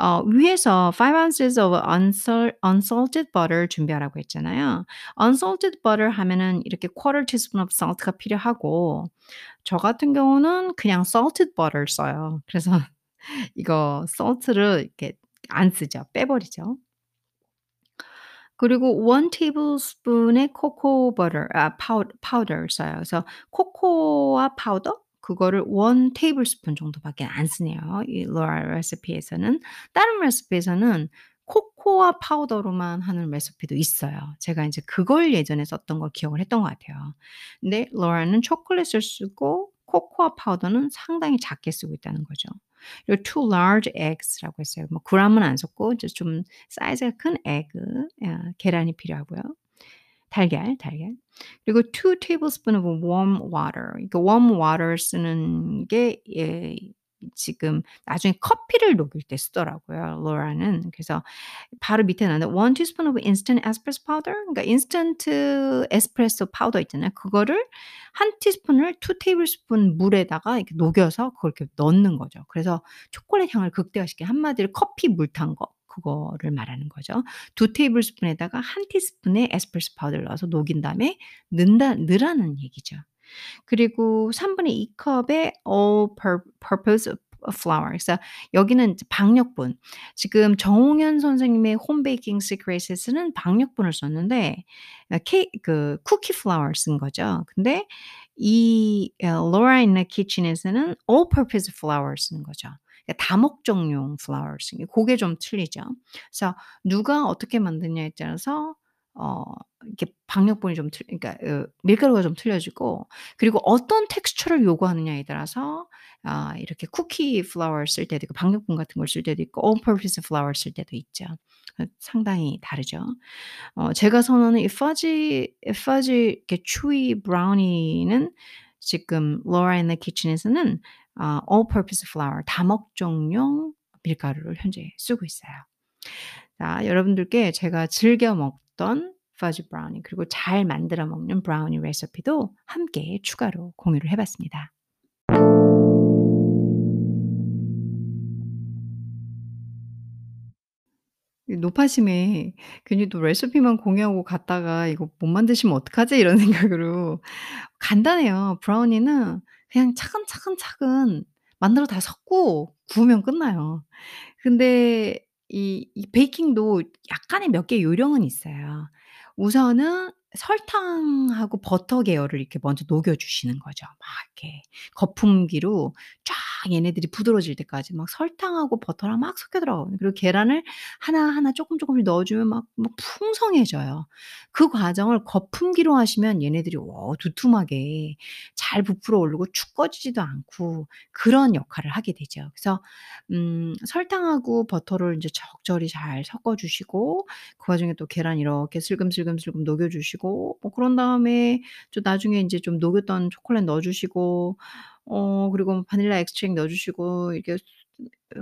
어 위에서 5 ounces of unsal unsalted butter 준비하라고 했잖아요. unsalted butter 하면은 이렇게 quarter teaspoon of salt가 필요하고 저 같은 경우는 그냥 salted butter 써요. 그래서 이거 salt를 이렇게 안 쓰죠. 빼버리죠. 그리고 1 tablespoon의 cocoa butter 아 파우 파우더를 써요. 그래서 코코아 파우더 그거를 1 tablespoon 정도밖에 안 쓰네요. 이 Laura 레시피에서는. 다른 레시피에서는 코코아 파우더로만 하는 레시피도 있어요. 제가 인제 그걸 예전에 썼던 걸 기억을 했던 것 같아요. 근데 Laura는 초콜릿을 쓰고 코코아 파우더는 상당히 작게 쓰고 있다는 거죠. 그리고 2 large eggs라고 했어요. 뭐 gram은 안 썼고 이제 좀 사이즈가 큰 egg 아 계란이 필요하고요. 달걀, 달걀. 그리고 2 tablespoon of warm water. 그러니까 warm water 쓰는 게 예 지금 나중에 커피를 녹일 때 쓰더라고요, Laura는. 그래서 바로 밑에 나오는데 1 teaspoon of instant espresso powder. 그러니까 인스턴트 에스프레소 파우더 있잖아요. 그거를 1 티스푼을 2 tablespoon 물에다가 이렇게 녹여서 그걸 이렇게 넣는 거죠. 그래서 초콜릿 향을 극대화시킨 한마디로 커피 물 탄 거 그거를 말하는 거죠. 2 tablespoon에다가 1 티스푼의 에스프레소 파우더를 넣어서 녹인 다음에 넣는다 넣으라는 얘기죠. 그리고 3분의 2 컵의 all pur purpose flour. 그래서 여기는 박력분. 지금 정홍현 선생님의 홈 베이킹 시크릿에서는 박력분을 썼는데 아 케이 그 쿠키 flour 쓴 거죠. 근데 이 in the Kitchen에서는 all purpose flour 쓰는 거죠. 그러니까 다목적용 flour를 쓰는 게 고게 좀 틀리죠. 그래서 누가 어떻게 만드냐에 따라서 어 이렇게 박력분이 좀 틀 그러니까 어 밀가루가 좀 틀려지고 그리고 어떤 텍스처를 요구하느냐에 따라서 아 이렇게 쿠키 flour를 쓸 때도 있고 박력분 같은 걸 쓸 때도 있고 all purpose flour를 쓸 때도 있죠. 어 상당히 다르죠. 어 제가 선호하는 이 fudgy fudgy 이렇게 chewy brownie는 지금 Laura in the Kitchen에서는 아 all purpose flour 다목적용 밀가루를 현재 쓰고 있어요. 자 여러분들께 제가 즐겨 먹던 fudgy brownie 그리고 잘 만들어 먹는 브라우니 레시피도 함께 추가로 공유를 해 봤습니다. 이 노파심에 괜히 또 레시피만 공유하고 갔다가 '이거 못 만드시면 어떡하지?' 이런 생각으로 간단해요. 브라우니는 그냥 차근차근차근 만들어 다 섞고 구우면 끝나요. 근데 이 이 베이킹도 약간의 몇 개 요령은 있어요. 우선은 설탕하고 버터 계열을 이렇게 먼저 녹여 주시는 거죠. 막 이렇게 거품기로 쫙 얘네들이 부드러워질 때까지 막 설탕하고 버터랑 막 섞여 들어가거든요. 그리고 계란을 하나하나 쪼끔 쪼끔씩 넣어 주면 막 막 풍성해져요. 그 과정을 거품기로 하시면 얘네들이 어 두툼하게 잘 부풀어 오르고 축 꺼지지도 않고 그런 역할을 하게 되죠. 그래서 음 설탕하고 버터를 인제 적절히 잘 섞어 주시고 그 와중에 또 계란 이렇게 슬금슬금슬금 녹여 주시고 뭐 그런 다음에 좀 나중에 인제 좀 녹였던 초콜릿 넣어 주시고 어 그리고 바닐라 extract 넣어 주시고 이게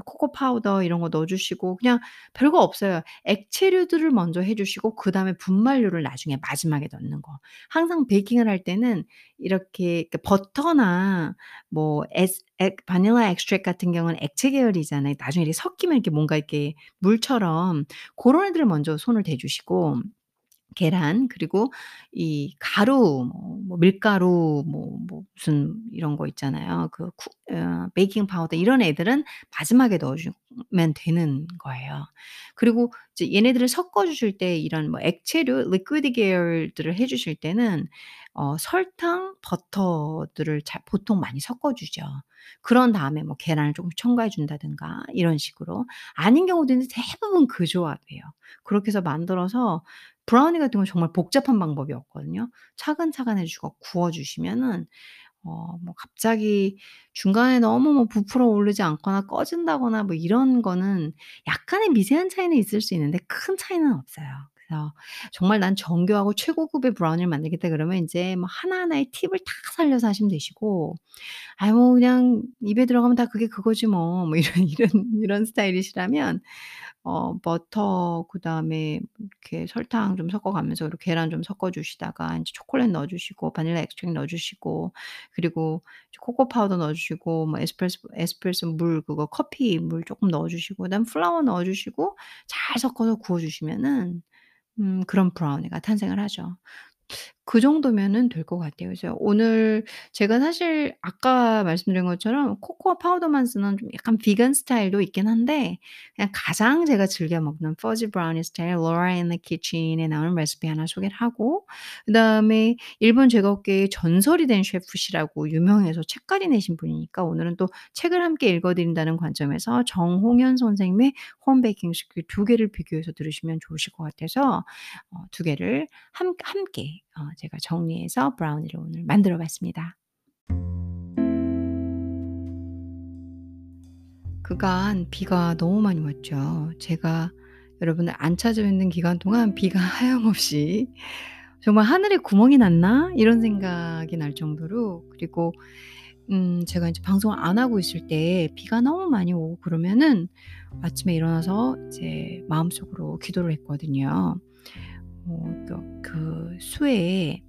코코 파우더 이런 거 넣어 주시고 그냥 별거 없어요. 액체류들을 먼저 해 주시고 그다음에 분말류를 나중에 마지막에 넣는 거. 항상 베이킹을 할 때는 이렇게 그 버터나 뭐 에스 액 바닐라 extract 같은 경우는 액체 계열이잖아요. 나중에 이렇게 섞이면 이렇게 뭔가 이렇게 물처럼 고런 애들을 먼저 손을 대 주시고 계란 그리고 이 가루 뭐뭐 밀가루 뭐 뭐 무슨 이런 거 있잖아요. 그 쿠 어 베이킹 파우더 이런 애들은 마지막에 넣어 주면 되는 거예요. 그리고 이제 얘네들을 섞어 주실 때 이런 뭐 액체류 liquid 계열들을 해 주실 때는 어 설탕, 버터들을 잘 보통 많이 섞어 주죠. 그런 다음에 뭐 계란을 조금씩 첨가해 준다든가 이런 식으로. 아닌 경우도 있는데 대부분 그 조합이에요. 그렇게 해서 만들어서 브라우니 같은 건 정말 복잡한 방법이 없거든요. 차근차근 해 주시고 구워 주시면은 어 뭐 갑자기 중간에 너무 뭐 부풀어 오르지 않거나 꺼진다거나 뭐 이런 거는 약간의 미세한 차이는 있을 수 있는데 큰 차이는 없어요. 그래서 정말 '난 정교하고 최고급의 브라우니를 만들겠다.' 그러면 인제 뭐 하나하나의 팁을 다 살려서 하시면 되시고 아이 뭐 그냥 입에 들어가면 다 그게 그거지 뭐. 뭐 이런 이런 이런 스타일이시라면 어 버터 그다음에 이렇게 설탕 좀 섞어 가면서 이렇게 계란 좀 섞어 주시다가 인제 초콜릿 넣어 주시고 바닐라 extract 넣어 주시고 그리고 이제 코코 파우더 넣어 주시고 뭐 에스프레소 에스프레소 물 그거 커피 물 쪼끔 넣어 주시고 그다음에 flour 넣어 주시고 잘 섞어서 구워 주시면은 음 그런 브라우니가 탄생을 하죠. 그 정도면은 될 것 같아요. 그래서 오늘 제가 사실 아까 말씀드린 것처럼 코코아 파우더만 쓰는 좀 약간 비건 스타일도 있긴 한데 그냥 가장 제가 즐겨 먹는 퍼지 브라우니 스타일 in the Kitchen에 나오는 레시피 하나 소개를 하고 그다음에 일본 제과업계의 전설이 된 셰프시라고 유명해서 책까지 내신 분이니까 오늘은 또 책을 함께 읽어 드린다는 관점에서 정홍현 선생님의 홈 베이킹 레시피 두 개를 비교해서 들으시면 좋으실 것 같아서 어 두 개를 함 함께 어 제가 정리해서 브라우니를 오늘 만들어 봤습니다. 그간 비가 너무 많이 왔죠. 제가 여러분을 안 찾아뵙는 기간 동안 비가 하염없이 정말 '하늘에 구멍이 났나?' 이런 생각이 날 정도로 그리고 음 제가 인제 방송을 안 하고 있을 때 비가 너무 많이 오고 그러면은 아침에 일어나서 이제 마음속으로 기도를 했거든요. 어 그 그 수해에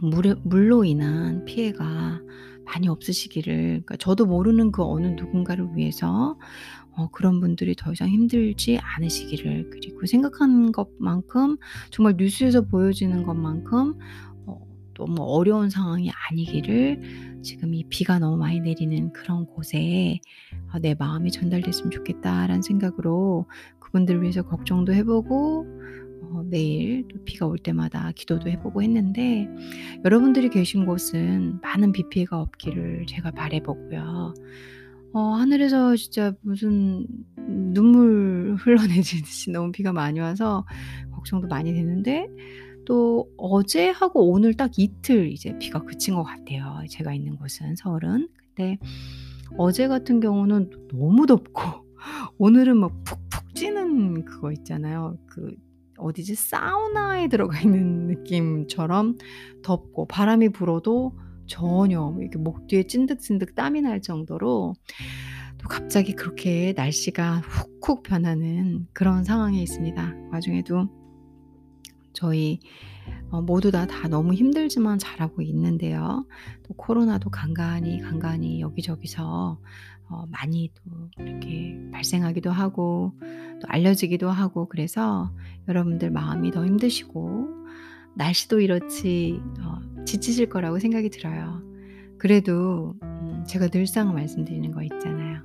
물에 물로 인한 피해가 많이 없으시기를 그러니까 저도 모르는 그 어느 누군가를 위해서 어 그런 분들이 더 이상 힘들지 않으시기를 그리고 생각하는 것만큼 정말 뉴스에서 보여지는 것만큼 어 너무 어려운 상황이 아니기를 지금 이 비가 너무 많이 내리는 그런 곳에 어 '내 마음이 전달됐으면 좋겠다.'라는 생각으로 그분들을 위해서 걱정도 해 보고 어 매일 또 비가 올 때마다 기도도 해 보고 했는데 여러분들이 계신 곳은 많은 비 피해가 없기를 제가 바라 보고요. 어 하늘에서 진짜 무슨 눈물 흘러내리듯이 너무 비가 많이 와서 걱정도 많이 되는데 또 어제하고 오늘 딱 이틀 이제 비가 그친 것 같아요, 제가 있는 곳은 서울은. 근데 어제 같은 경우는 너무 덥고 오늘은 막 푹푹 찌는 그거 있잖아요. 그 어디지? 사우나에 들어가 있는 느낌처럼 덥고 바람이 불어도 전혀 이렇게 목 뒤에 찐득찐득 땀이 날 정도로 또 갑자기 그렇게 날씨가 훅훅 변하는 그런 상황에 있습니다. 그 와중에도 저희 어 모두 다, 다 너무 힘들지만 잘하고 있는데요. 또 코로나도 간간이, 간간이 여기저기서 어 많이 또 이렇게 발생하기도 하고 또 알려지기도 하고 그래서 여러분들 마음이 더 힘드시고 날씨도 이렇지 어 지치실 거라고 생각이 들어요. 그래도 음 제가 늘상 말씀드리는 거 있잖아요.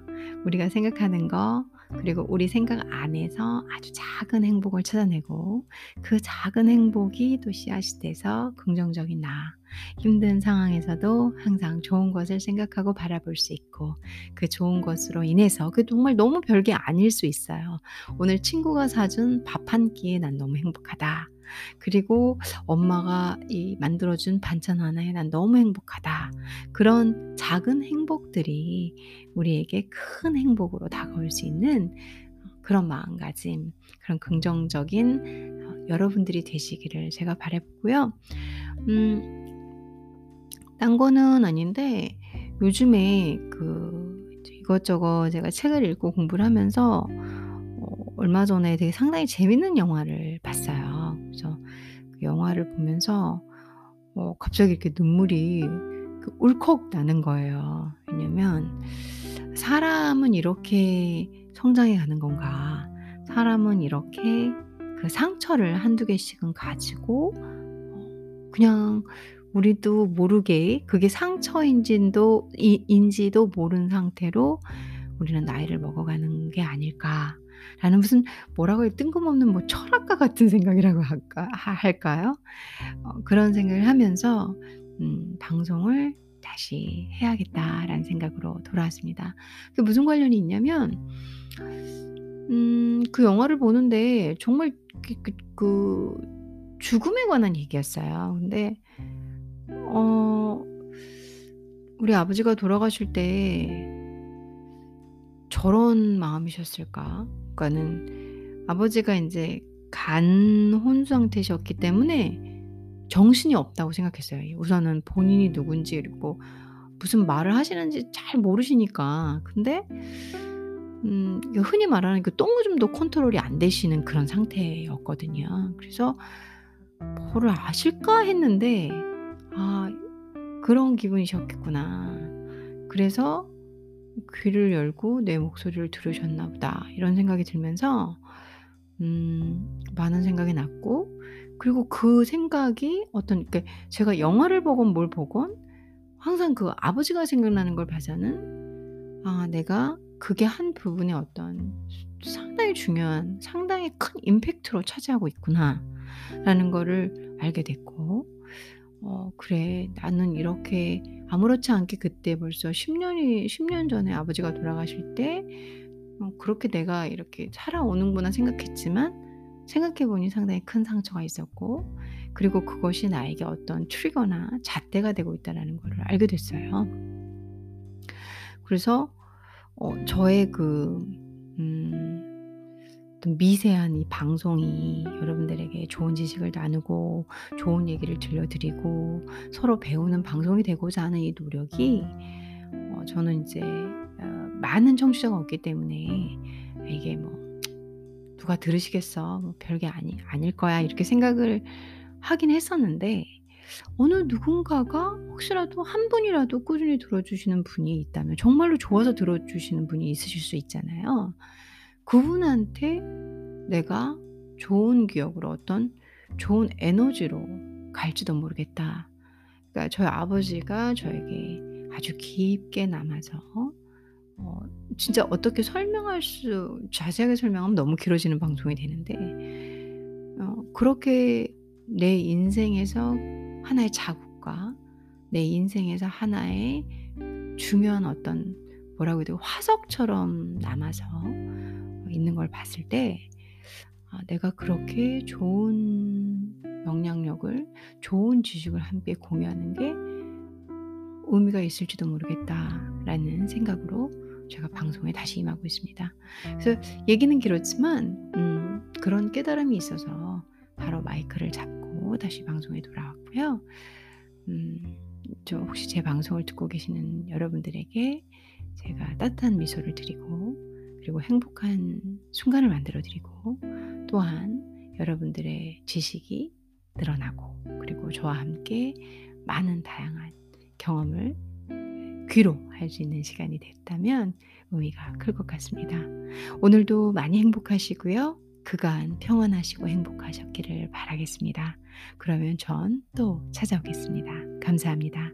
우리가 생각하는 거 그리고 우리 생각 안에서 아주 작은 행복을 찾아내고 그 작은 행복이 또 씨앗이 돼서 긍정적인 나 힘든 상황에서도 항상 좋은 것을 생각하고 바라볼 수 있고 그 좋은 것으로 인해서 그 정말 너무 별게 아닐 수 있어요. 오늘 친구가 사준 밥 한 끼에 난 너무 행복하다. 그리고 엄마가 이 만들어준 반찬 하나에 난 너무 행복하다. 그런 작은 행복들이 우리에게 큰 행복으로 다가올 수 있는 그런 마음가짐, 그런 긍정적인 어, 여러분들이 되시기를 제가 바라보고요. 음, 딴 거는 아닌데 요즘에 그 이것저것 제가 책을 읽고 공부를 하면서 어, 얼마 전에 되게 상당히 재밌는 영화를 봤어요. 그래서 그 영화를 보면서 어, 갑자기 이렇게 눈물이 그 울컥 나는 거예요. 왜냐면 사람은 이렇게 성장해 가는 건가? 사람은 이렇게 그 상처를 한두 개씩은 가지고 어, 그냥 우리도 모르게 그게 상처인지도 인지도 모른 상태로 우리는 나이를 먹어가는 게 아닐까 라는 무슨 뭐라고 해 뜬금없는 뭐 철학가 같은 생각이라고 할까 할까요? 어, 그런 생각을 하면서 음, 방송을 다시 해야겠다라는 생각으로 돌아왔습니다. 그게 무슨 관련이 있냐면 음, 그 영화를 보는데 정말 그, 그, 그 죽음에 관한 얘기였어요. 근데 어, 우리 아버지가 돌아가실 때 저런 마음이셨을까? 그러니까는 아버지가 이제 간 혼수 상태셨기 때문에 정신이 없다고 생각했어요. 우선은 본인이 누군지 그리고 무슨 말을 하시는지 잘 모르시니까. 근데 음 흔히 말하는 그 똥오줌도 컨트롤이 안 되시는 그런 상태였거든요. 그래서 '뭐를 아실까?' 했는데 '아 그런 기분이셨겠구나.' 그래서 ' 귀를 열고 내 목소리를 들으셨나 보다.' 이런 생각이 들면서 음 많은 생각이 났고 그리고 그 생각이 어떤 그러니까 제가 영화를 보건 뭘 보건 항상 그 아버지가 생각나는 걸 봐서는 '아 내가 그게 한 부분의 어떤 상당히 중요한 상당히 큰 임팩트로 차지하고 있구나.'라는 거를 알게 됐고 어 '그래 나는 이렇게 아무렇지 않게 그때 벌써 10 년이 10년 전에 아버지가 돌아가실 때 어 그렇게 내가 이렇게 살아오는구나.' 생각했지만 생각해 보니 상당히 큰 상처가 있었고 그리고 그것이 나에게 어떤 트리거나 잣대가 되고 있다라는 거를 알게 됐어요. 그래서 어 저의 그 음 어떤 미세한 이 방송이 여러분들에게 좋은 지식을 나누고 좋은 얘기를 들려드리고 서로 배우는 방송이 되고자 하는 이 노력이 어 저는 인제 어 많은 청취자가 없기 때문에 이게 뭐 '누가 들으시겠어. 뭐 별게 아니 아닐 거야.' 이렇게 생각을 하긴 했었는데 어느 누군가가 혹시라도 한 분이라도 꾸준히 들어주시는 분이 있다면 정말로 좋아서 들어주시는 분이 있으실 수 있잖아요. 그분한테 내가 좋은 기억으로 어떤 좋은 에너지로 갈지도 모르겠다. 그러니까 저희 아버지가 저에게 아주 깊게 남아서 어 진짜 어떻게 설명할 수 자세하게 설명하면 너무 길어지는 방송이 되는데 어 그렇게 내 인생에서 하나의 자국과 내 인생에서 하나의 중요한 어떤 뭐라고 해야 되고 화석처럼 남아서 있는 걸 봤을 때 아 내가 그렇게 좋은 영향력을 좋은 지식을 함께 공유하는 게 의미가 있을지도 모르겠다라는 생각으로 제가 방송에 다시 임하고 있습니다. 그래서 얘기는 길었지만 음 그런 깨달음이 있어서 바로 마이크를 잡고 다시 방송에 돌아왔고요. 음 저 혹시 제 방송을 듣고 계시는 여러분들에게 제가 따뜻한 미소를 드리고 그리고 행복한 순간을 만들어 드리고 또한 여러분들의 지식이 늘어나고 그리고 저와 함께 많은 다양한 경험을 귀로 할 수 있는 시간이 됐다면 의미가 클 것 같습니다. 오늘도 많이 행복하시고요. 그간 평안하시고 행복하셨기를 바라겠습니다. 그러면 전 또 찾아오겠습니다. 감사합니다.